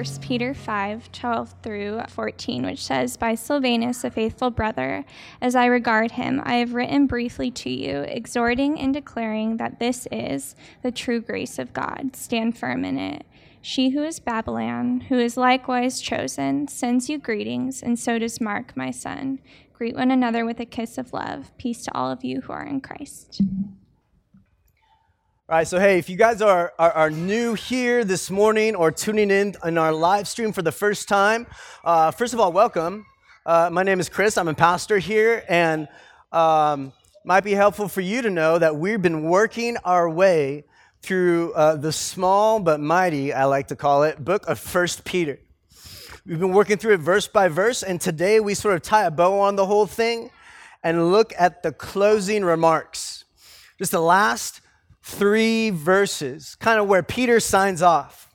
1 Peter 5 12 through 14, which says, By Silvanus, a faithful brother, as I regard him, I have written briefly to you, exhorting and declaring that this is the true grace of God. Stand firm in it. She who is Babylon, who is likewise chosen, sends you greetings, and so does Mark, my son. Greet one another with a kiss of love. Peace to all of you who are in Christ. All right, so hey, if you guys are, are, are, new here this morning or tuning in in our live stream for the first time, uh, first of all, welcome. Uh, my name is Chris. I'm a pastor here, and um, might be helpful for you to know that we've been working our way through uh, the small but mighty, I like to call it, book of First Peter. We've been working through it verse by verse, and today we sort of tie a bow on the whole thing and look at the closing remarks. Just the last three verses, kind of where Peter signs off.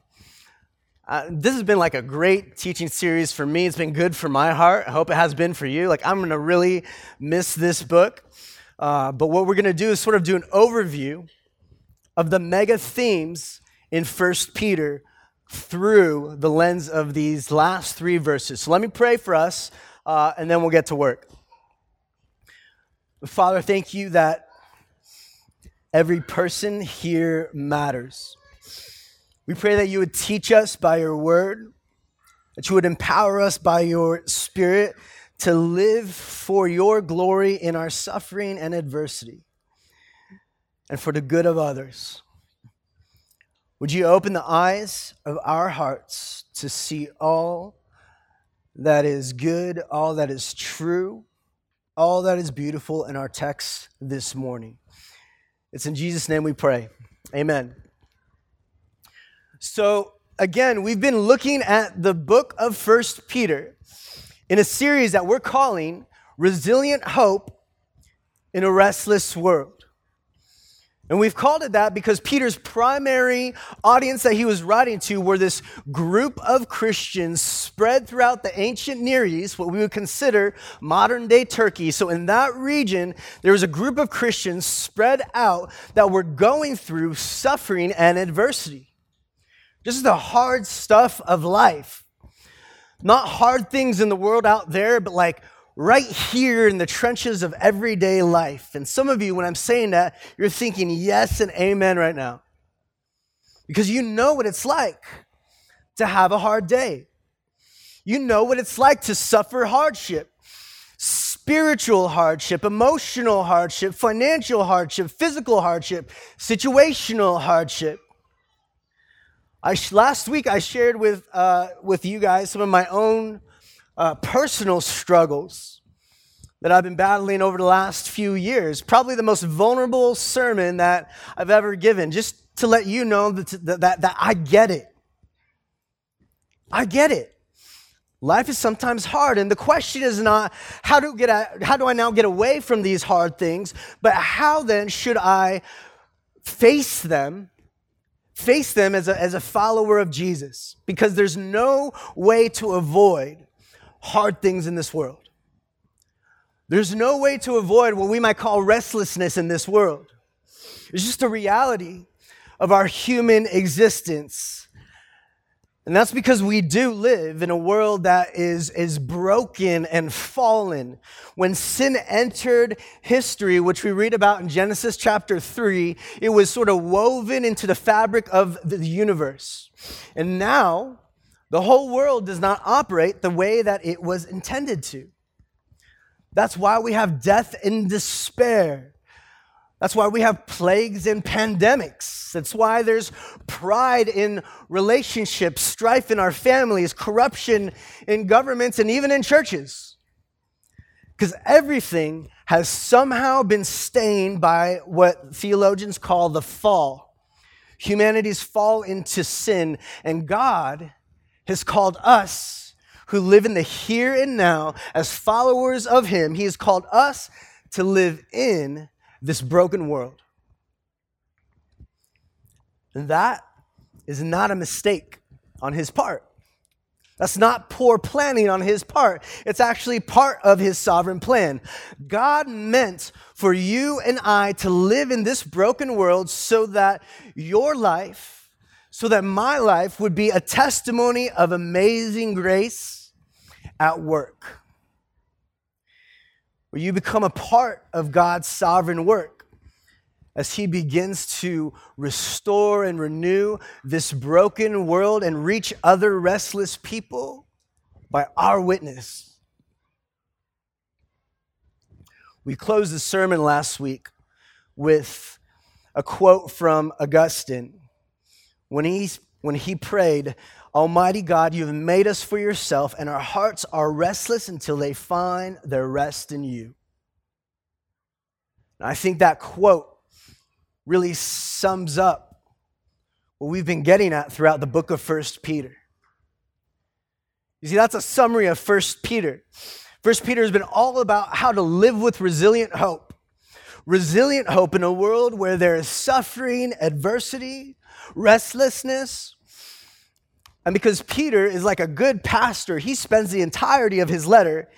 Uh, this has been like a great teaching series for me. It's been good for my heart. I hope it has been for you. Like, I'm going to really miss this book. Uh, but what we're going to do is sort of do an overview of the mega themes in First Peter through the lens of these last three verses. So let me pray for us, uh, and then we'll get to work. Father, thank you that every person here matters. We pray that you would teach us by your word, that you would empower us by your spirit to live for your glory in our suffering and adversity and for the good of others. Would you open the eyes of our hearts to see all that is good, all that is true, all that is beautiful in our text this morning? It's in Jesus' name we pray. Amen. So, again, we've been looking at the book of First Peter in a series that we're calling Resilient Hope in a Restless World. And we've called it that because Peter's primary audience that he was writing to were this group of Christians spread throughout the ancient Near East, what we would consider modern day Turkey. So in that region, there was a group of Christians spread out that were going through suffering and adversity. This is the hard stuff of life. Not hard things in the world out there, but like right here in the trenches of everyday life. And some of you, when I'm saying that, you're thinking yes and amen right now. Because you know what it's like to have a hard day. You know what it's like to suffer hardship spiritual hardship, emotional hardship, financial hardship, physical hardship, situational hardship. I, last week, I shared with, uh, with you guys some of my own uh, personal struggles that I've been battling over the last few years. Probably the most vulnerable sermon that I've ever given, just to let you know that, that, that, I get it. I get it. Life is sometimes hard, and the question is not how do, get a, how do I now get away from these hard things, but how then should I face them face them as a, as a follower of Jesus because there's no way to avoid hard things in this world. There's no way to avoid what we might call restlessness in this world. It's just a reality of our human existence. And that's because we do live in a world that is, is broken and fallen. When sin entered history, which we read about in Genesis chapter 3, it was sort of woven into the fabric of the universe. And now, the whole world does not operate the way that it was intended to. That's why we have death and despair. That's why we have plagues and pandemics. That's why there's pride in relationships, strife in our families, corruption in governments, and even in churches. Because everything has somehow been stained by what theologians call the fall. Humanity's fall into sin, and God has called us who live in the here and now as followers of Him, He has called us to live in this broken world. And that is not a mistake on His part. That's not poor planning on his part. It's actually part of his sovereign plan. God meant for you and I to live in this broken world so that your life so that my life would be a testimony of amazing grace at work. Where you become a part of God's sovereign work as He begins to restore and renew this broken world and reach other restless people by our witness. We closed the sermon last week with a quote from Augustine when he, when he prayed, Almighty God, you have made us for yourself, and our hearts are restless until they find their rest in you. And I think that quote really sums up what we've been getting at throughout the book of First Peter. You see, that's a summary of First Peter. First Peter has been all about how to live with resilient hope. Resilient hope in a world where there is suffering, adversity, restlessness. And because Peter is like a good pastor, he spends the entirety of his letter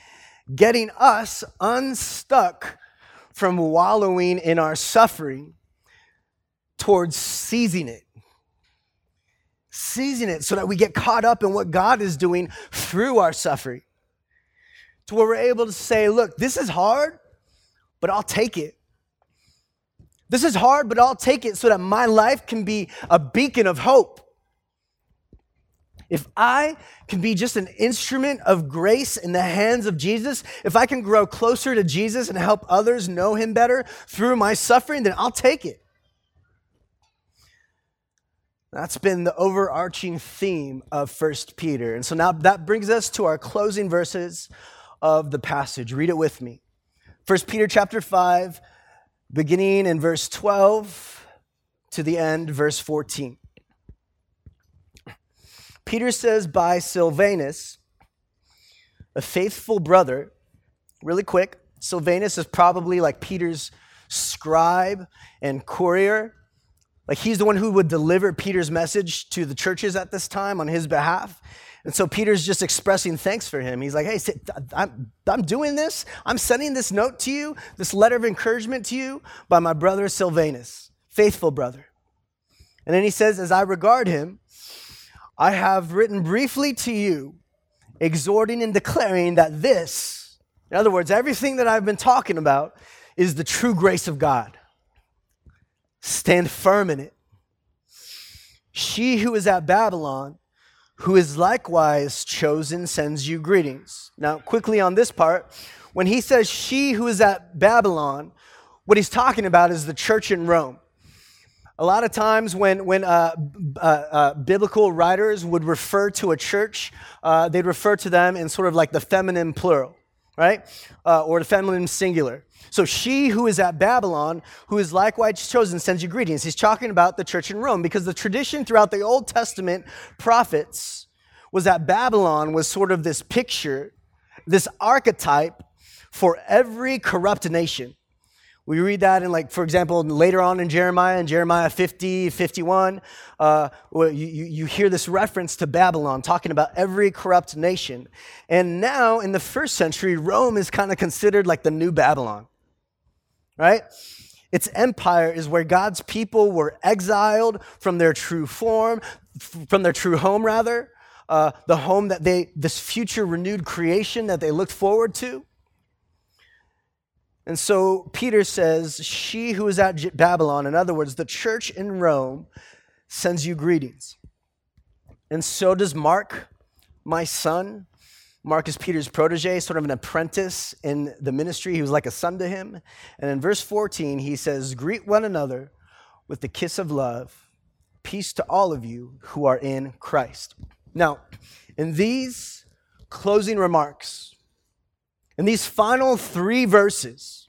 getting us unstuck from wallowing in our suffering towards seizing it. Seizing it so that we get caught up in what God is doing through our suffering. To where we're able to say, look, this is hard, but I'll take it. This is hard, but I'll take it so that my life can be a beacon of hope. If I can be just an instrument of grace in the hands of Jesus, if I can grow closer to Jesus and help others know him better through my suffering, then I'll take it. That's been the overarching theme of First Peter. And so now that brings us to our closing verses of the passage. Read it with me. First Peter chapter 5 beginning in verse 12 to the end, verse 14. Peter says, By Silvanus, a faithful brother, really quick, Silvanus is probably like Peter's scribe and courier. Like he's the one who would deliver Peter's message to the churches at this time on his behalf. And so Peter's just expressing thanks for him. He's like, hey, I'm, I'm doing this. I'm sending this note to you, this letter of encouragement to you by my brother Silvanus, faithful brother. And then he says, as I regard him, I have written briefly to you, exhorting and declaring that this, in other words, everything that I've been talking about, is the true grace of God. Stand firm in it. She who is at Babylon who is likewise chosen, sends you greetings. Now, quickly on this part, when he says she who is at Babylon, what he's talking about is the church in Rome. A lot of times, when, when uh, uh, uh, biblical writers would refer to a church, uh, they'd refer to them in sort of like the feminine plural, right? Uh, or the feminine singular. So she who is at Babylon, who is likewise chosen, sends you greetings. He's talking about the church in Rome because the tradition throughout the Old Testament prophets was that Babylon was sort of this picture, this archetype for every corrupt nation. We read that in, like, for example, later on in Jeremiah, in Jeremiah 50, 51, uh, you, you hear this reference to Babylon, talking about every corrupt nation. And now, in the first century, Rome is kind of considered like the new Babylon right? Its empire is where God's people were exiled from their true form, from their true home, rather, uh, the home that they, this future renewed creation that they looked forward to. And so Peter says, She who is at Babylon, in other words, the church in Rome, sends you greetings. And so does Mark, my son, Marcus Peter's protege, sort of an apprentice in the ministry. He was like a son to him. And in verse 14, he says, Greet one another with the kiss of love. Peace to all of you who are in Christ. Now, in these closing remarks, in these final three verses,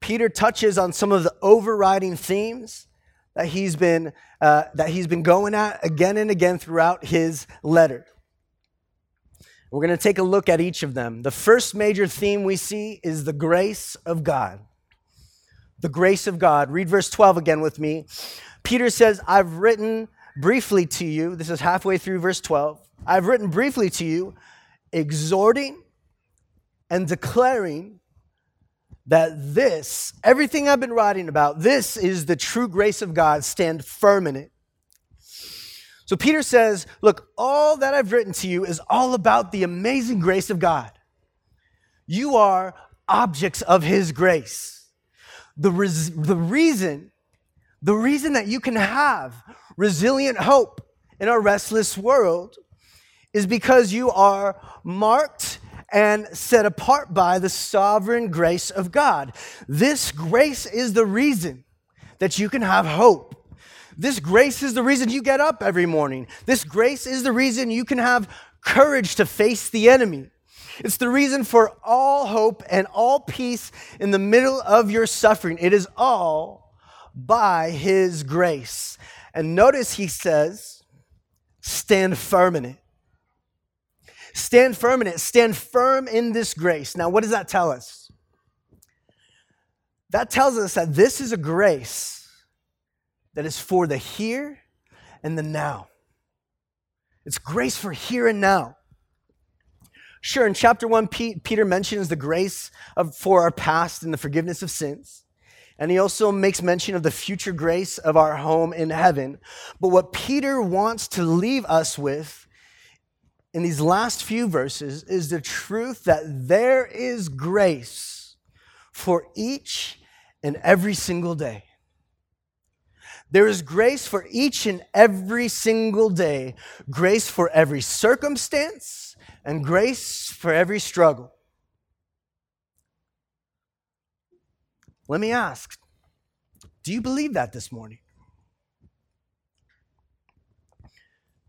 Peter touches on some of the overriding themes that he's been, uh, that he's been going at again and again throughout his letter. We're going to take a look at each of them. The first major theme we see is the grace of God. The grace of God. Read verse 12 again with me. Peter says, I've written briefly to you, this is halfway through verse 12. I've written briefly to you, exhorting and declaring that this, everything I've been writing about, this is the true grace of God. Stand firm in it. So Peter says, Look, all that I've written to you is all about the amazing grace of God. You are objects of his grace. The, res- the reason, the reason that you can have resilient hope in our restless world is because you are marked and set apart by the sovereign grace of God. This grace is the reason that you can have hope. This grace is the reason you get up every morning. This grace is the reason you can have courage to face the enemy. It's the reason for all hope and all peace in the middle of your suffering. It is all by His grace. And notice he says, stand firm in it. Stand firm in it. Stand firm in this grace. Now, what does that tell us? That tells us that this is a grace that is for the here and the now. It's grace for here and now. Sure, in chapter 1, Peter mentions the grace of, for our past and the forgiveness of sins. And he also makes mention of the future grace of our home in heaven. But what Peter wants to leave us with in these last few verses is the truth that there is grace for each and every single day. There is grace for each and every single day, grace for every circumstance, and grace for every struggle. Let me ask do you believe that this morning?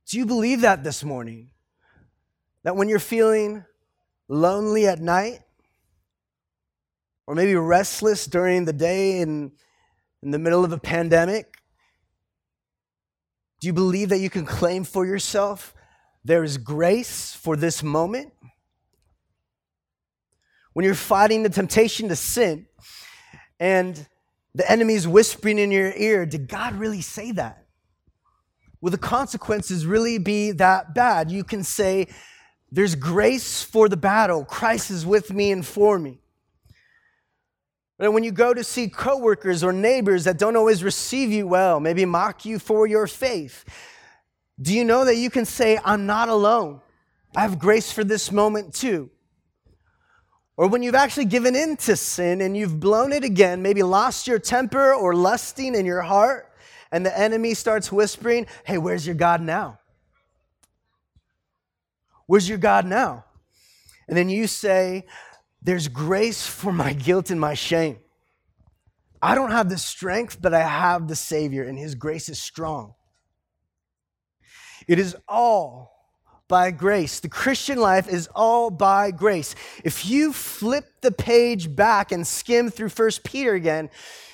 Do you believe that this morning? That when you're feeling lonely at night, or maybe restless during the day in, in the middle of a pandemic, do you believe that you can claim for yourself there is grace for this moment? When you're fighting the temptation to sin and the enemy is whispering in your ear, did God really say that? Will the consequences really be that bad? You can say, There's grace for the battle. Christ is with me and for me. When you go to see coworkers or neighbors that don't always receive you well, maybe mock you for your faith, do you know that you can say, I'm not alone? I have grace for this moment too. Or when you've actually given in to sin and you've blown it again, maybe lost your temper or lusting in your heart, and the enemy starts whispering, Hey, where's your God now? Where's your God now? And then you say, there's grace for my guilt and my shame. I don't have the strength, but I have the Savior, and His grace is strong. It is all by grace. The Christian life is all by grace. If you flip the page back and skim through First Peter again,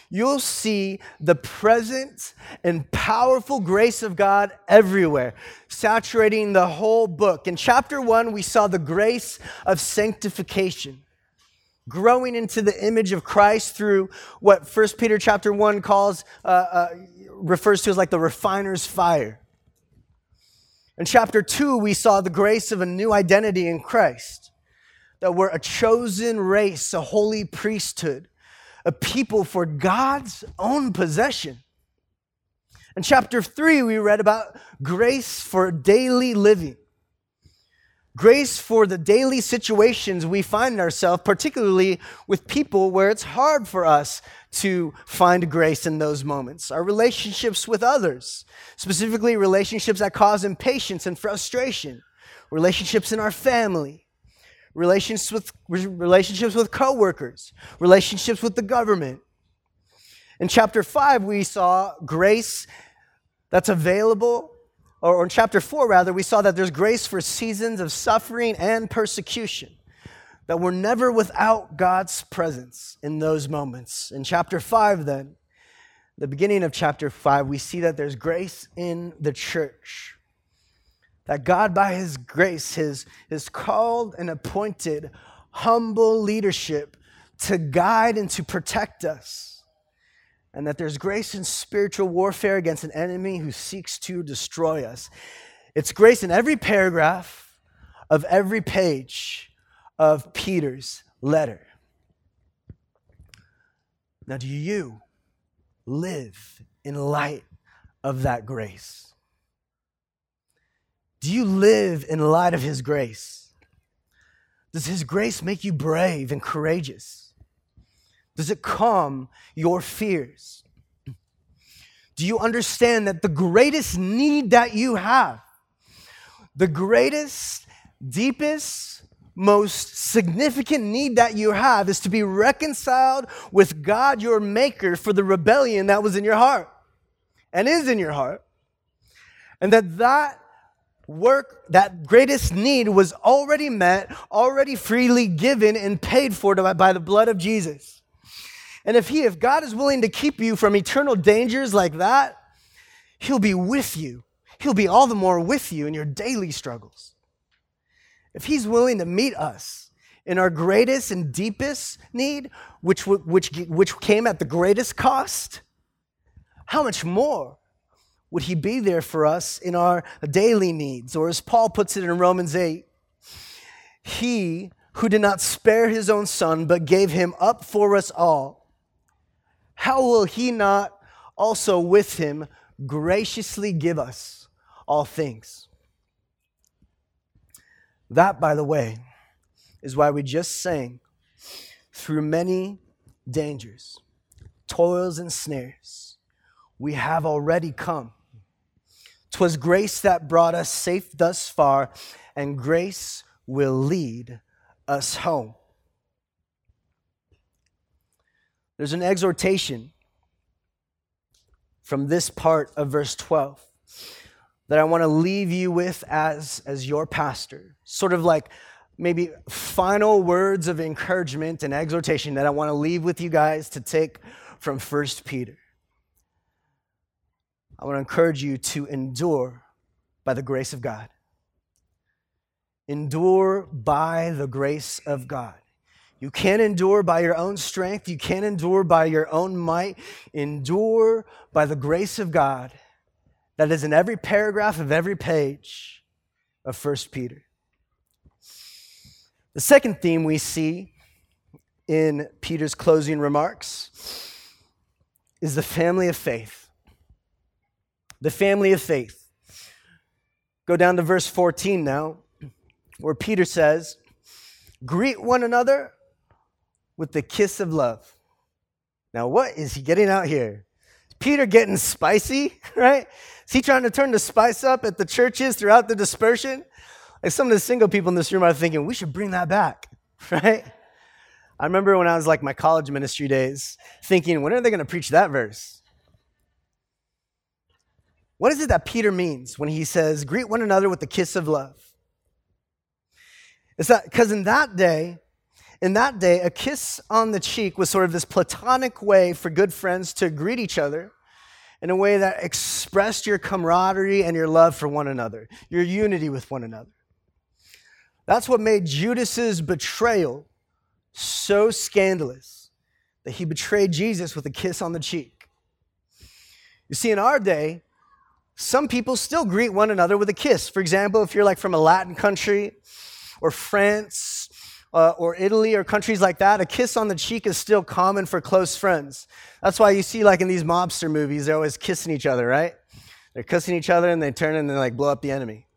you'll see the present and powerful grace of God everywhere, saturating the whole book. In chapter one, we saw the grace of sanctification growing into the image of Christ through what First Peter chapter 1 calls, uh, uh, refers to as like the refiner's fire. In chapter 2, we saw the grace of a new identity in Christ, that we're a chosen race, a holy priesthood, a people for God's own possession. In chapter 3, we read about grace for daily living Grace for the daily situations we find ourselves, particularly with people where it's hard for us to find grace in those moments. Our relationships with others, specifically relationships that cause impatience and frustration, relationships in our family, relationships with, relationships with coworkers, relationships with the government. In chapter 5, we saw grace that's available or in chapter 4, rather, we saw that there's grace for seasons of suffering and persecution, that we're never without God's presence in those moments. In chapter 5, then, the beginning of chapter 5, we see that there's grace in the church. That God, by His grace, has, has called and appointed humble leadership to guide and to protect us and that there's grace in spiritual warfare against an enemy who seeks to destroy us. It's grace in every paragraph of every page of Peter's letter. Now, do you live in light of that grace? Do you live in light of His grace? Does His grace make you brave and courageous? Does it calm your fears? Do you understand that the greatest need that you have, the greatest, deepest, most significant need that you have is to be reconciled with God, your maker, for the rebellion that was in your heart and is in your heart? And that that work, that greatest need was already met, already freely given and paid for by the blood of Jesus. And if He, if God is willing to keep you from eternal dangers like that, He'll be with you. He'll be all the more with you in your daily struggles. If He's willing to meet us in our greatest and deepest need, which, which, which came at the greatest cost, how much more would He be there for us in our daily needs? Or as Paul puts it in Romans 8, He who did not spare His own Son, but gave Him up for us all how will he not also with him graciously give us all things? That, by the way, is why we just sang through many dangers, toils, and snares, we have already come. 'Twas grace that brought us safe thus far, and grace will lead us home. There's an exhortation from this part of verse 12 that I want to leave you with as, as your pastor. Sort of like maybe final words of encouragement and exhortation that I want to leave with you guys to take from 1 Peter. I want to encourage you to endure by the grace of God. Endure by the grace of God. You can't endure by your own strength. You can't endure by your own might. Endure by the grace of God that is in every paragraph of every page of 1 Peter. The second theme we see in Peter's closing remarks is the family of faith. The family of faith. Go down to verse 14 now, where Peter says, Greet one another with the kiss of love. Now, what is he getting out here? Is Peter getting spicy, right? Is he trying to turn the spice up at the churches throughout the dispersion? Like some of the single people in this room are thinking, we should bring that back, right? I remember when I was like my college ministry days thinking, when are they going to preach that verse? What is it that Peter means when he says, greet one another with the kiss of love? It's that because in that day, in that day, a kiss on the cheek was sort of this platonic way for good friends to greet each other in a way that expressed your camaraderie and your love for one another, your unity with one another. That's what made Judas's betrayal so scandalous that he betrayed Jesus with a kiss on the cheek. You see, in our day, some people still greet one another with a kiss. For example, if you're like from a Latin country or France uh, or Italy or countries like that, a kiss on the cheek is still common for close friends. That's why you see, like in these mobster movies, they're always kissing each other, right? They're kissing each other and they turn and they like blow up the enemy.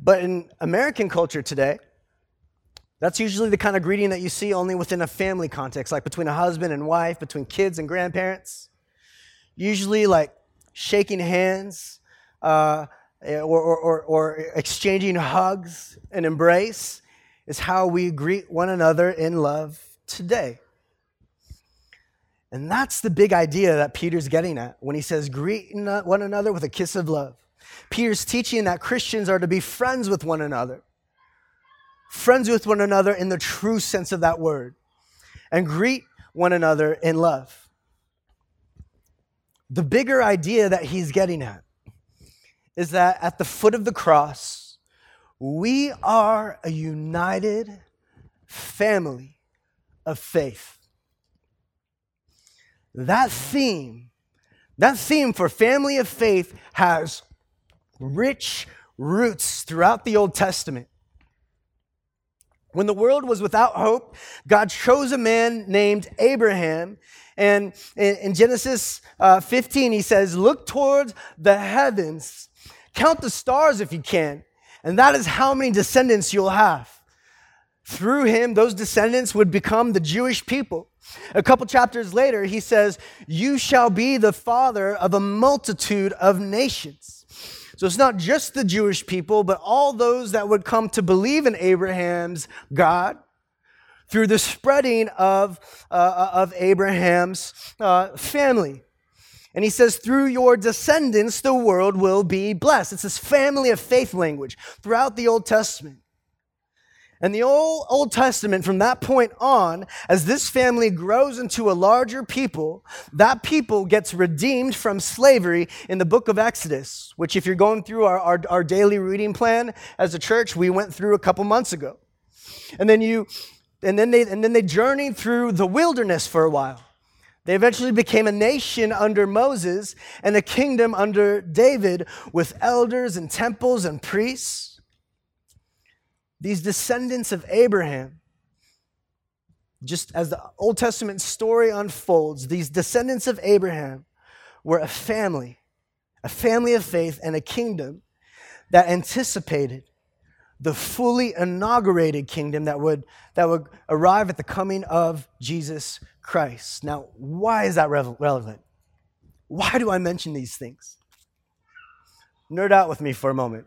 But in American culture today, that's usually the kind of greeting that you see only within a family context, like between a husband and wife, between kids and grandparents. Usually, like shaking hands uh, or, or, or, or exchanging hugs and embrace is how we greet one another in love today. And that's the big idea that Peter's getting at when he says, greet one another with a kiss of love. Peter's teaching that Christians are to be friends with one another, friends with one another in the true sense of that word, and greet one another in love. The bigger idea that he's getting at is that at the foot of the cross, we are a united family of faith. That theme, that theme for family of faith has rich roots throughout the Old Testament. When the world was without hope, God chose a man named Abraham. And in Genesis uh, 15, he says, Look towards the heavens Count the stars if you can. And that is how many descendants you'll have. Through him, those descendants would become the Jewish people. A couple chapters later, he says, You shall be the father of a multitude of nations. So it's not just the Jewish people, but all those that would come to believe in Abraham's God through the spreading of, uh, of Abraham's uh, family. And he says, through your descendants, the world will be blessed. It's this family of faith language throughout the Old Testament. And the Old, Old Testament, from that point on, as this family grows into a larger people, that people gets redeemed from slavery in the book of Exodus, which, if you're going through our, our, our daily reading plan as a church, we went through a couple months ago. And then you, and then they, and then they journeyed through the wilderness for a while. They eventually became a nation under Moses and a kingdom under David with elders and temples and priests these descendants of Abraham, just as the Old Testament story unfolds, these descendants of Abraham were a family, a family of faith, and a kingdom that anticipated the fully inaugurated kingdom that would, that would arrive at the coming of Jesus Christ. Now, why is that relevant? Why do I mention these things? Nerd out with me for a moment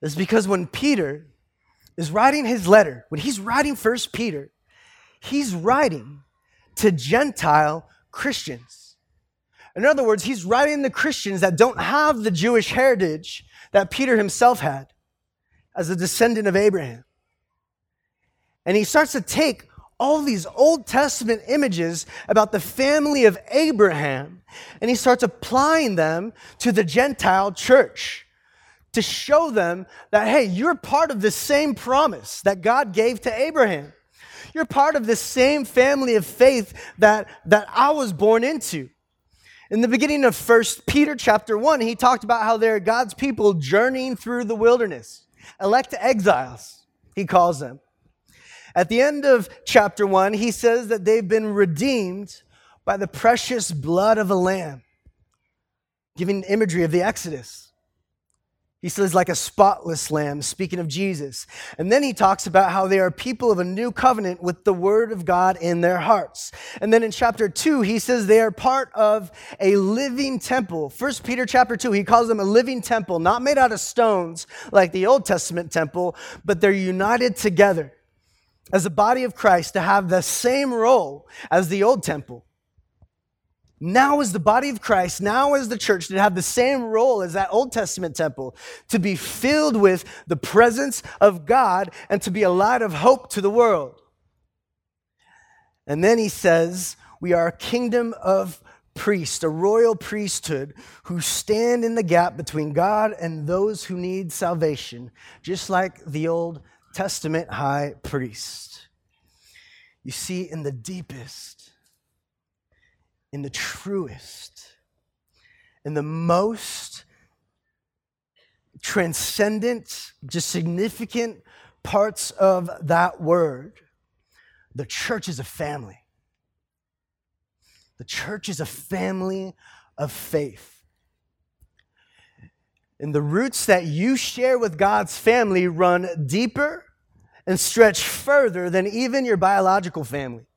It's because when Peter is writing his letter, when he's writing First Peter, he's writing to Gentile Christians. In other words, he's writing the Christians that don't have the Jewish heritage that Peter himself had as a descendant of Abraham. And he starts to take all these Old Testament images about the family of Abraham and he starts applying them to the Gentile church to show them that, hey, you're part of the same promise that God gave to Abraham. You're part of the same family of faith that, that I was born into. In the beginning of First Peter chapter 1, he talked about how they're God's people journeying through the wilderness, elect exiles, he calls them. At the end of chapter 1, he says that they've been redeemed by the precious blood of a lamb, giving imagery of the Exodus. He says, like a spotless lamb, speaking of Jesus. And then he talks about how they are people of a new covenant with the word of God in their hearts. And then in chapter two, he says they are part of a living temple. First Peter chapter two, he calls them a living temple, not made out of stones like the Old Testament temple, but they're united together as a body of Christ to have the same role as the old temple. Now, as the body of Christ, now as the church, to have the same role as that Old Testament temple, to be filled with the presence of God and to be a light of hope to the world. And then he says, We are a kingdom of priests, a royal priesthood who stand in the gap between God and those who need salvation, just like the Old Testament high priest. You see, in the deepest, in the truest, in the most transcendent, just significant parts of that word, the church is a family. The church is a family of faith. And the roots that you share with God's family run deeper and stretch further than even your biological family.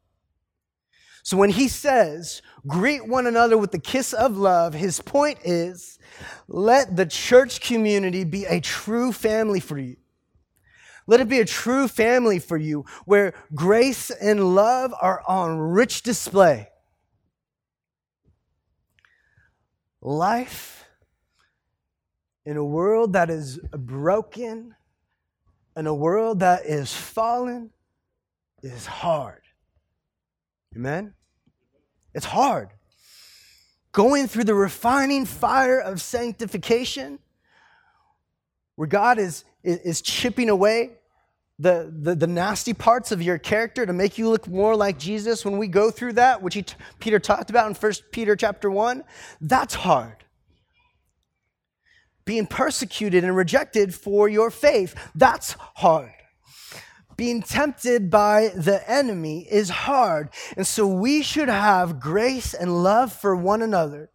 So when he says, greet one another with the kiss of love, his point is, let the church community be a true family for you. Let it be a true family for you where grace and love are on rich display. Life in a world that is broken, in a world that is fallen, is hard. Amen? It's hard. Going through the refining fire of sanctification, where God is, is, chipping away the, the, the, nasty parts of your character to make you look more like Jesus when we go through that, which he, Peter talked about in 1 Peter chapter 1, that's hard. Being persecuted and rejected for your faith, that's hard being tempted by the enemy is hard. And so we should have grace and love for one another,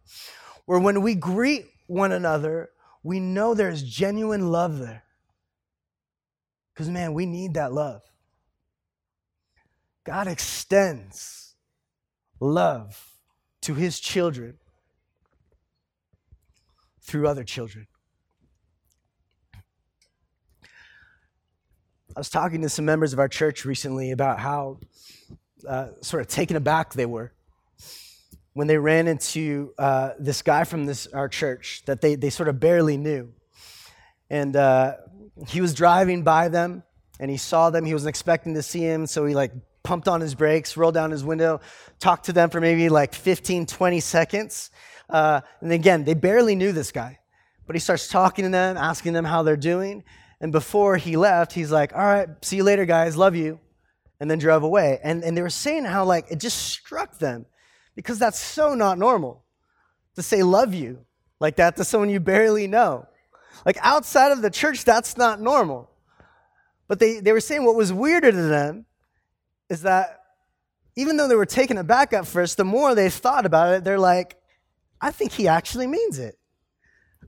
where when we greet one another, we know there's genuine love there. Because, man, we need that love. God extends love to his children through other children. I was talking to some members of our church recently about how uh, sort of taken aback they were when they ran into uh, this guy from this our church that they, they sort of barely knew. And uh, he was driving by them and he saw them. He wasn't expecting to see him, so he like pumped on his brakes, rolled down his window, talked to them for maybe like 15, 20 seconds. Uh, and again, they barely knew this guy. But he starts talking to them, asking them how they're doing. And before he left, he's like, All right, see you later, guys, love you. And then drove away. And, and they were saying how like it just struck them because that's so not normal to say love you like that to someone you barely know. Like outside of the church, that's not normal. But they, they were saying what was weirder to them is that even though they were taken aback at first, the more they thought about it, they're like, I think he actually means it.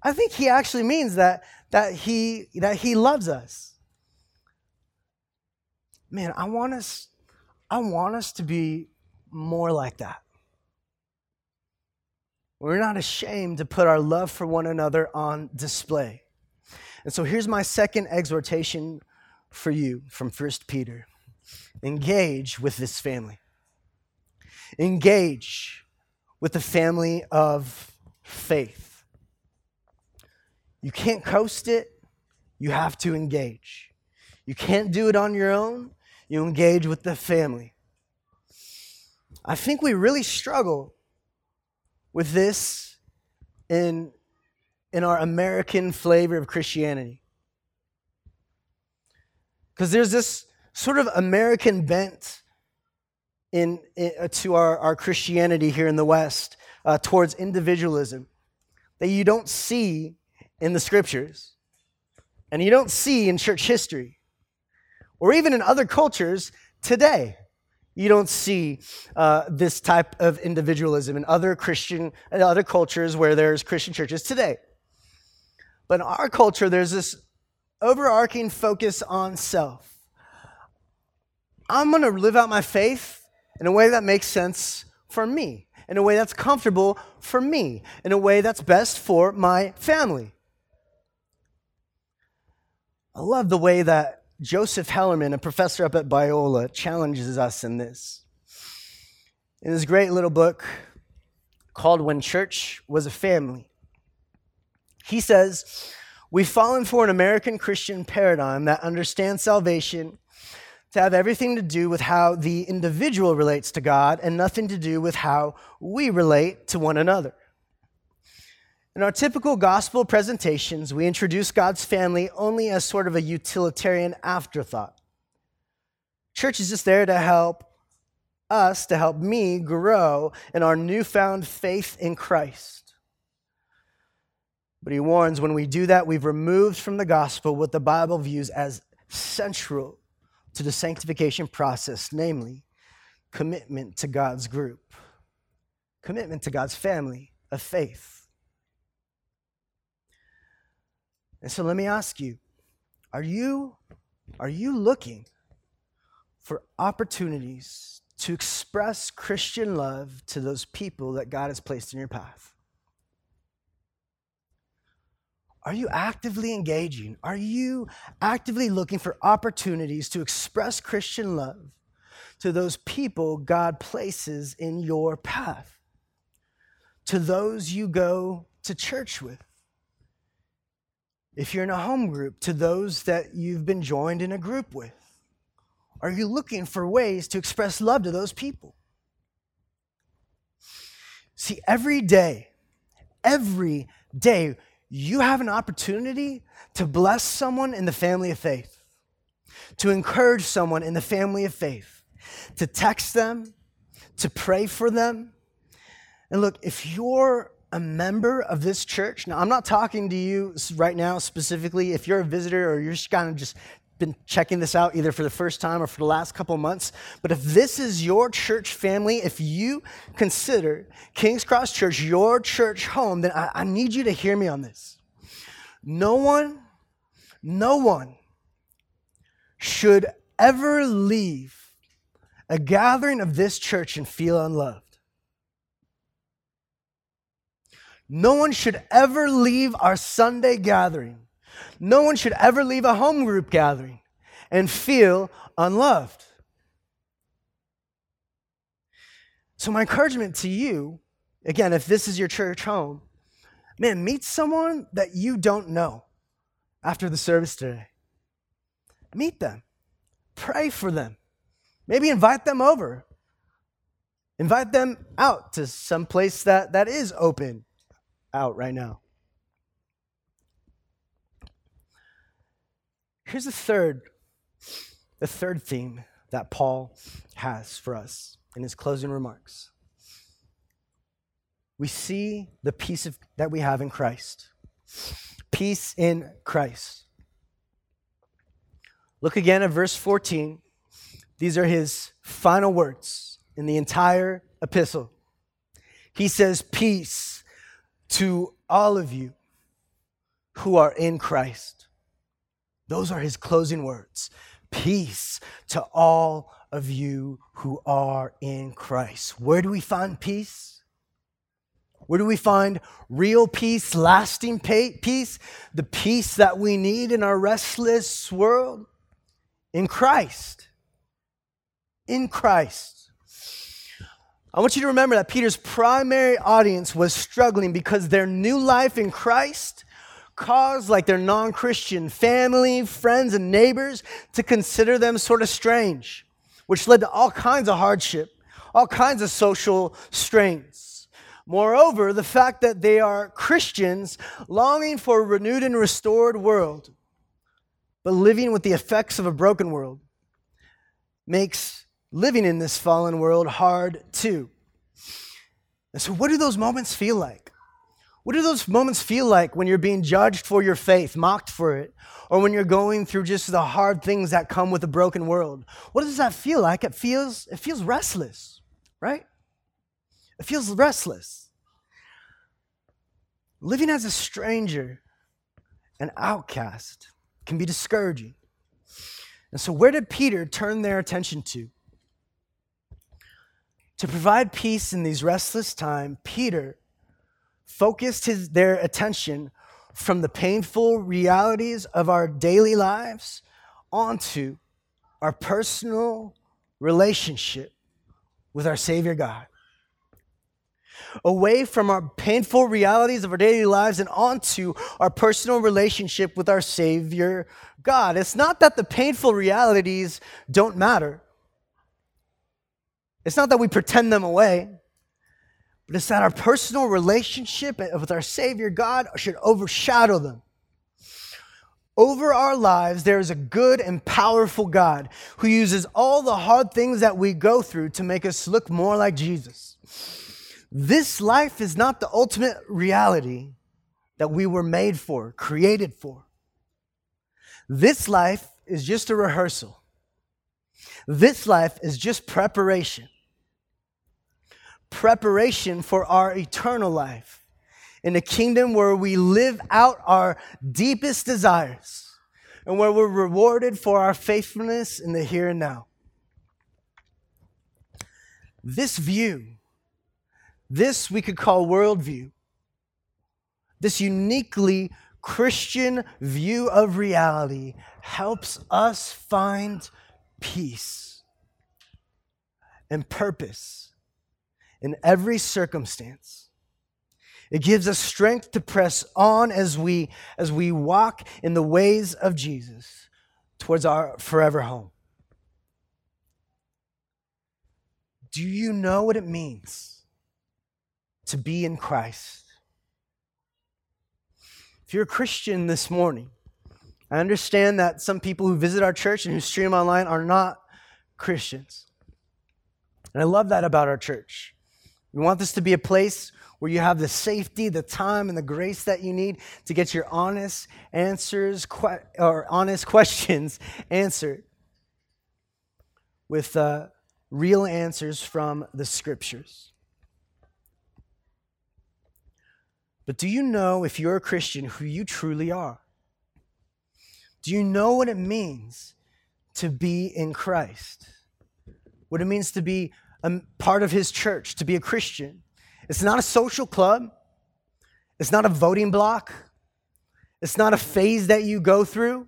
I think he actually means that, that, he, that he loves us. Man, I want us, I want us to be more like that. We're not ashamed to put our love for one another on display. And so here's my second exhortation for you from First Peter engage with this family. Engage with the family of faith. You can't coast it, you have to engage. You can't do it on your own, you engage with the family. I think we really struggle with this in, in our American flavor of Christianity. Because there's this sort of American bent in, in uh, to our, our Christianity here in the West uh, towards individualism that you don't see in the scriptures and you don't see in church history or even in other cultures today. You don't see uh, this type of individualism in other Christian, in other cultures where there's Christian churches today. But in our culture, there's this overarching focus on self. I'm going to live out my faith in a way that makes sense for me, in a way that's comfortable for me, in a way that's best for my family. I love the way that Joseph Hellerman, a professor up at Biola, challenges us in this. In his great little book called When Church Was a Family, he says, We've fallen for an American Christian paradigm that understands salvation to have everything to do with how the individual relates to God and nothing to do with how we relate to one another. In our typical gospel presentations, we introduce God's family only as sort of a utilitarian afterthought. Church is just there to help us, to help me grow in our newfound faith in Christ. But he warns when we do that, we've removed from the gospel what the Bible views as central to the sanctification process, namely commitment to God's group, commitment to God's family of faith. And so let me ask you are you, are you looking for opportunities to express Christian love to those people that God has placed in your path? Are you actively engaging? Are you actively looking for opportunities to express Christian love to those people God places in your path? To those you go to church with? If you're in a home group, to those that you've been joined in a group with? Are you looking for ways to express love to those people? See, every day, every day, you have an opportunity to bless someone in the family of faith, to encourage someone in the family of faith, to text them, to pray for them. And look, if you're a member of this church, now I'm not talking to you right now specifically. If you're a visitor or you're just kind of just been checking this out either for the first time or for the last couple months, but if this is your church family, if you consider King's Cross Church your church home, then I, I need you to hear me on this. No one, no one should ever leave a gathering of this church and feel unloved. No one should ever leave our Sunday gathering. No one should ever leave a home group gathering and feel unloved. So, my encouragement to you, again, if this is your church home, man, meet someone that you don't know after the service today. Meet them, pray for them, maybe invite them over, invite them out to some place that, that is open out right now. Here's the third, the third theme that Paul has for us in his closing remarks. We see the peace of, that we have in Christ. Peace in Christ. Look again at verse 14. These are his final words in the entire epistle. He says, Peace to all of you who are in Christ. Those are his closing words. Peace to all of you who are in Christ. Where do we find peace? Where do we find real peace, lasting peace, the peace that we need in our restless world? In Christ. In Christ. I want you to remember that Peter's primary audience was struggling because their new life in Christ caused like their non-Christian family, friends and neighbors to consider them sort of strange, which led to all kinds of hardship, all kinds of social strains. Moreover, the fact that they are Christians longing for a renewed and restored world, but living with the effects of a broken world makes living in this fallen world hard too. And so, what do those moments feel like? What do those moments feel like when you're being judged for your faith, mocked for it, or when you're going through just the hard things that come with a broken world? What does that feel like? It feels it feels restless, right? It feels restless. Living as a stranger, an outcast, can be discouraging. And so, where did Peter turn their attention to? To provide peace in these restless times, Peter focused his, their attention from the painful realities of our daily lives onto our personal relationship with our Savior God. Away from our painful realities of our daily lives and onto our personal relationship with our Savior God. It's not that the painful realities don't matter. It's not that we pretend them away, but it's that our personal relationship with our Savior God should overshadow them. Over our lives, there is a good and powerful God who uses all the hard things that we go through to make us look more like Jesus. This life is not the ultimate reality that we were made for, created for. This life is just a rehearsal. This life is just preparation. Preparation for our eternal life in a kingdom where we live out our deepest desires and where we're rewarded for our faithfulness in the here and now. This view, this we could call worldview, this uniquely Christian view of reality helps us find peace and purpose in every circumstance. It gives us strength to press on as we as we walk in the ways of Jesus towards our forever home. Do you know what it means to be in Christ? If you're a Christian this morning, I understand that some people who visit our church and who stream online are not Christians. And I love that about our church. We want this to be a place where you have the safety, the time, and the grace that you need to get your honest answers or honest questions answered with uh, real answers from the scriptures. But do you know, if you're a Christian, who you truly are? Do you know what it means to be in Christ? What it means to be a part of His church, to be a Christian? It's not a social club, it's not a voting block, it's not a phase that you go through.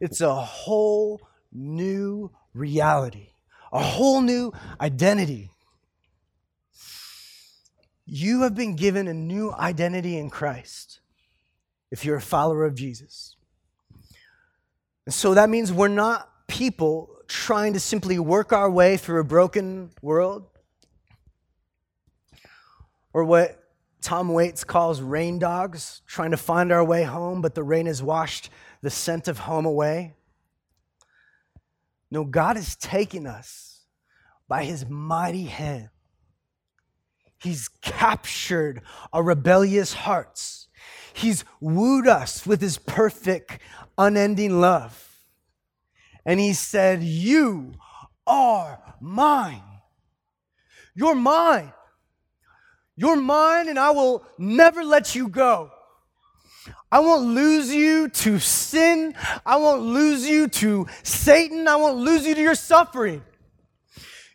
It's a whole new reality, a whole new identity. You have been given a new identity in Christ if you're a follower of Jesus. And so that means we're not people trying to simply work our way through a broken world or what Tom Waits calls rain dogs, trying to find our way home, but the rain has washed the scent of home away. No, God is taking us by his mighty hand. He's captured our rebellious hearts. He's wooed us with his perfect, unending love. And he said, You are mine. You're mine. You're mine, and I will never let you go. I won't lose you to sin. I won't lose you to Satan. I won't lose you to your suffering.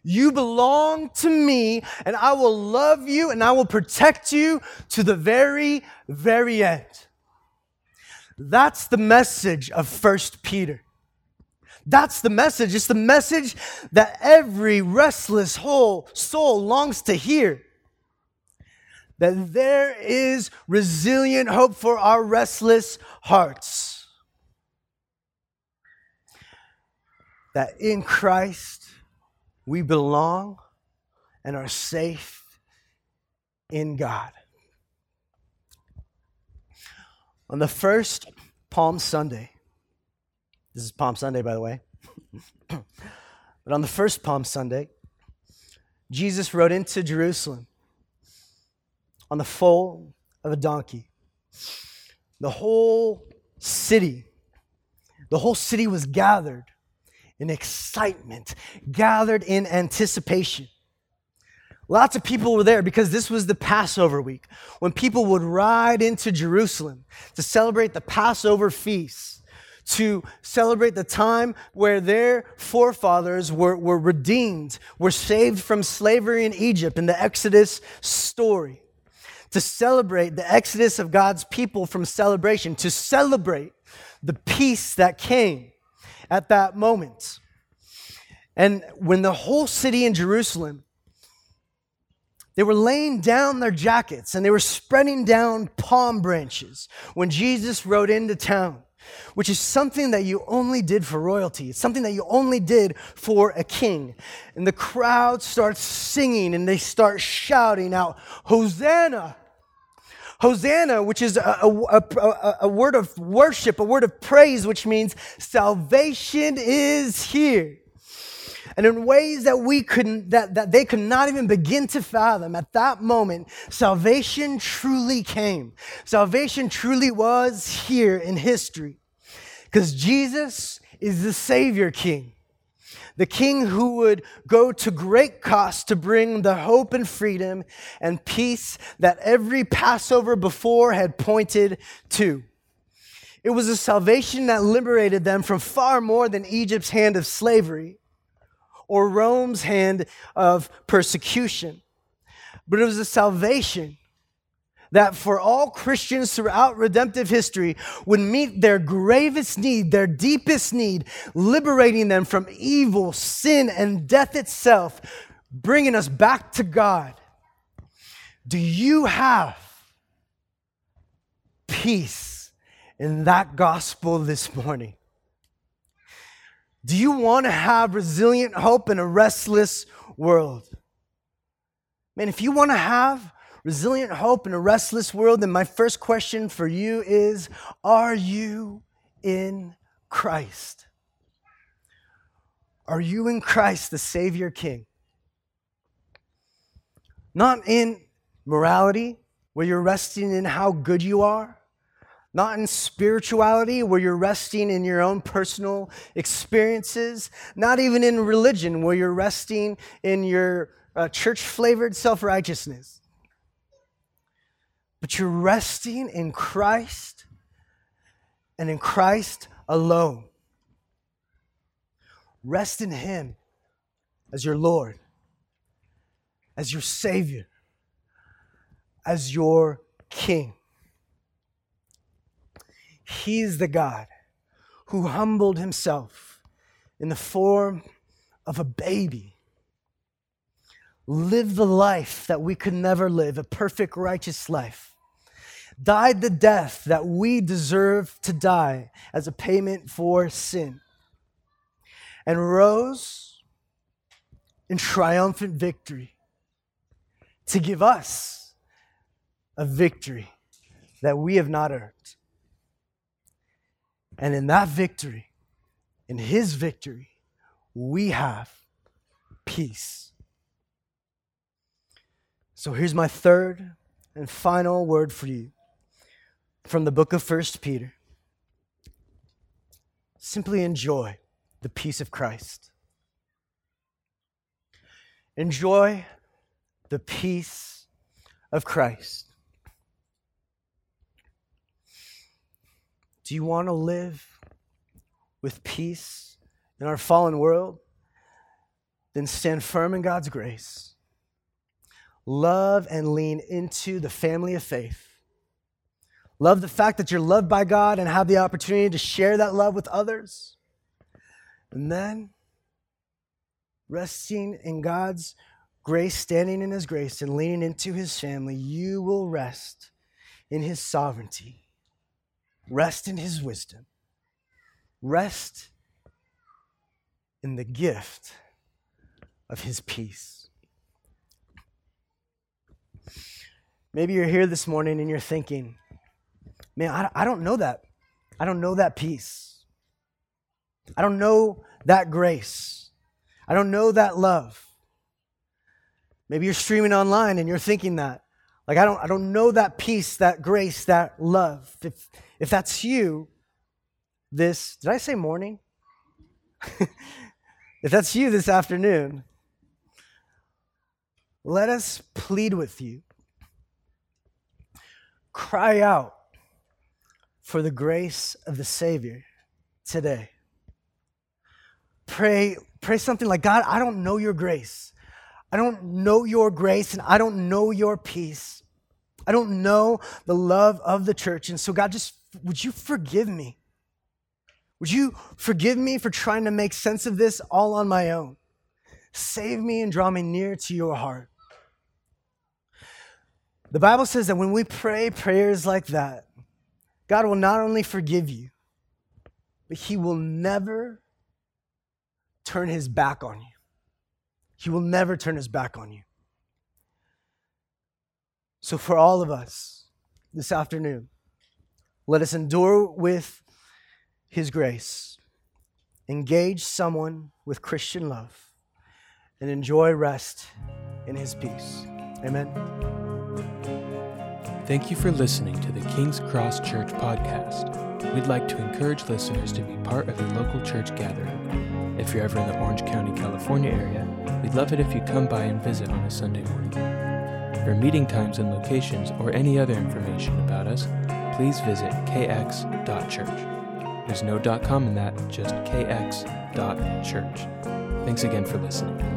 You belong to me, and I will love you and I will protect you to the very, very end. That's the message of First Peter. That's the message. It's the message that every restless whole soul longs to hear that there is resilient hope for our restless hearts. That in Christ we belong and are safe in God. On the first Palm Sunday, this is Palm Sunday, by the way, but on the first Palm Sunday, Jesus rode into Jerusalem on the foal of a donkey. The whole city, the whole city was gathered in excitement, gathered in anticipation. Lots of people were there because this was the Passover week when people would ride into Jerusalem to celebrate the Passover feast, to celebrate the time where their forefathers were, were redeemed, were saved from slavery in Egypt in the Exodus story to celebrate the exodus of God's people from celebration, to celebrate the peace that came at that moment. And when the whole city in Jerusalem, they were laying down their jackets and they were spreading down palm branches when Jesus rode into town which is something that you only did for royalty. It's something that you only did for a king. And the crowd starts singing and they start shouting out, Hosanna! Hosanna, which is a, a, a, a, word of worship, a word of praise, which means salvation is here. And in ways that we couldn't, that, that they could not even begin to fathom at that moment, salvation truly came. Salvation truly was here in history. Because Jesus is the Savior King, the King who would go to great cost to bring the hope and freedom and peace that every Passover before had pointed to. It was a salvation that liberated them from far more than Egypt's hand of slavery or Rome's hand of persecution. But it was a salvation that for all Christians throughout redemptive history would meet their gravest need, their deepest need, liberating them from evil, sin, and death itself, bringing us back to God. Do you have peace in that gospel this morning? Do you want to have resilient hope in a restless world? Man, if you want to have resilient hope in a restless world, then my first question for you is Are you in Christ? Are you in Christ, the Savior King? Not in morality, where you're resting in how good you are, not in spirituality, where you're resting in your own personal experiences, not even in religion, where you're resting in your uh, church flavored self righteousness. But you're resting in Christ and in Christ alone. Rest in Him as your Lord, as your Savior, as your King. He's the God who humbled Himself in the form of a baby, lived the life that we could never live, a perfect, righteous life, died the death that we deserve to die as a payment for sin, and rose in triumphant victory to give us a victory that we have not earned. And in that victory, in his victory, we have peace. So here's my third and final word for you from the book of First Peter. Simply enjoy the peace of Christ. Enjoy the peace of Christ. Do you want to live with peace in our fallen world? Then stand firm in God's grace. Love and lean into the family of faith. Love the fact that you're loved by God and have the opportunity to share that love with others. And then resting in God's grace, standing in His grace, and leaning into His family, you will rest in His sovereignty, rest in His wisdom, rest in the gift of His peace. Maybe you're here this morning and you're thinking, man, I, don't know that. I don't know that peace. I don't know that grace. I don't know that love. Maybe you're streaming online and you're thinking that. Like I don't I don't know that peace, that grace, that love. If if that's you, this did I say morning? if that's you this afternoon, let us plead with you. Cry out for the grace of the Savior today. Pray, pray something like, God, I don't know your grace. I don't know your grace and I don't know your peace. I don't know the love of the church. And so, God, just would you forgive me? Would you forgive me for trying to make sense of this all on my own? Save me and draw me near to your heart. The Bible says that when we pray prayers like that, God will not only forgive you, but He will never turn His back on you. He will never turn his back on you. So, for all of us this afternoon, let us endure with his grace, engage someone with Christian love, and enjoy rest in his peace. Amen. Thank you for listening to the King's Cross Church podcast. We'd like to encourage listeners to be part of a local church gathering. If you're ever in the Orange County, California area, we'd love it if you come by and visit on a Sunday morning. For meeting times and locations or any other information about us, please visit kx.church. There's no .com in that, just kx.church. Thanks again for listening.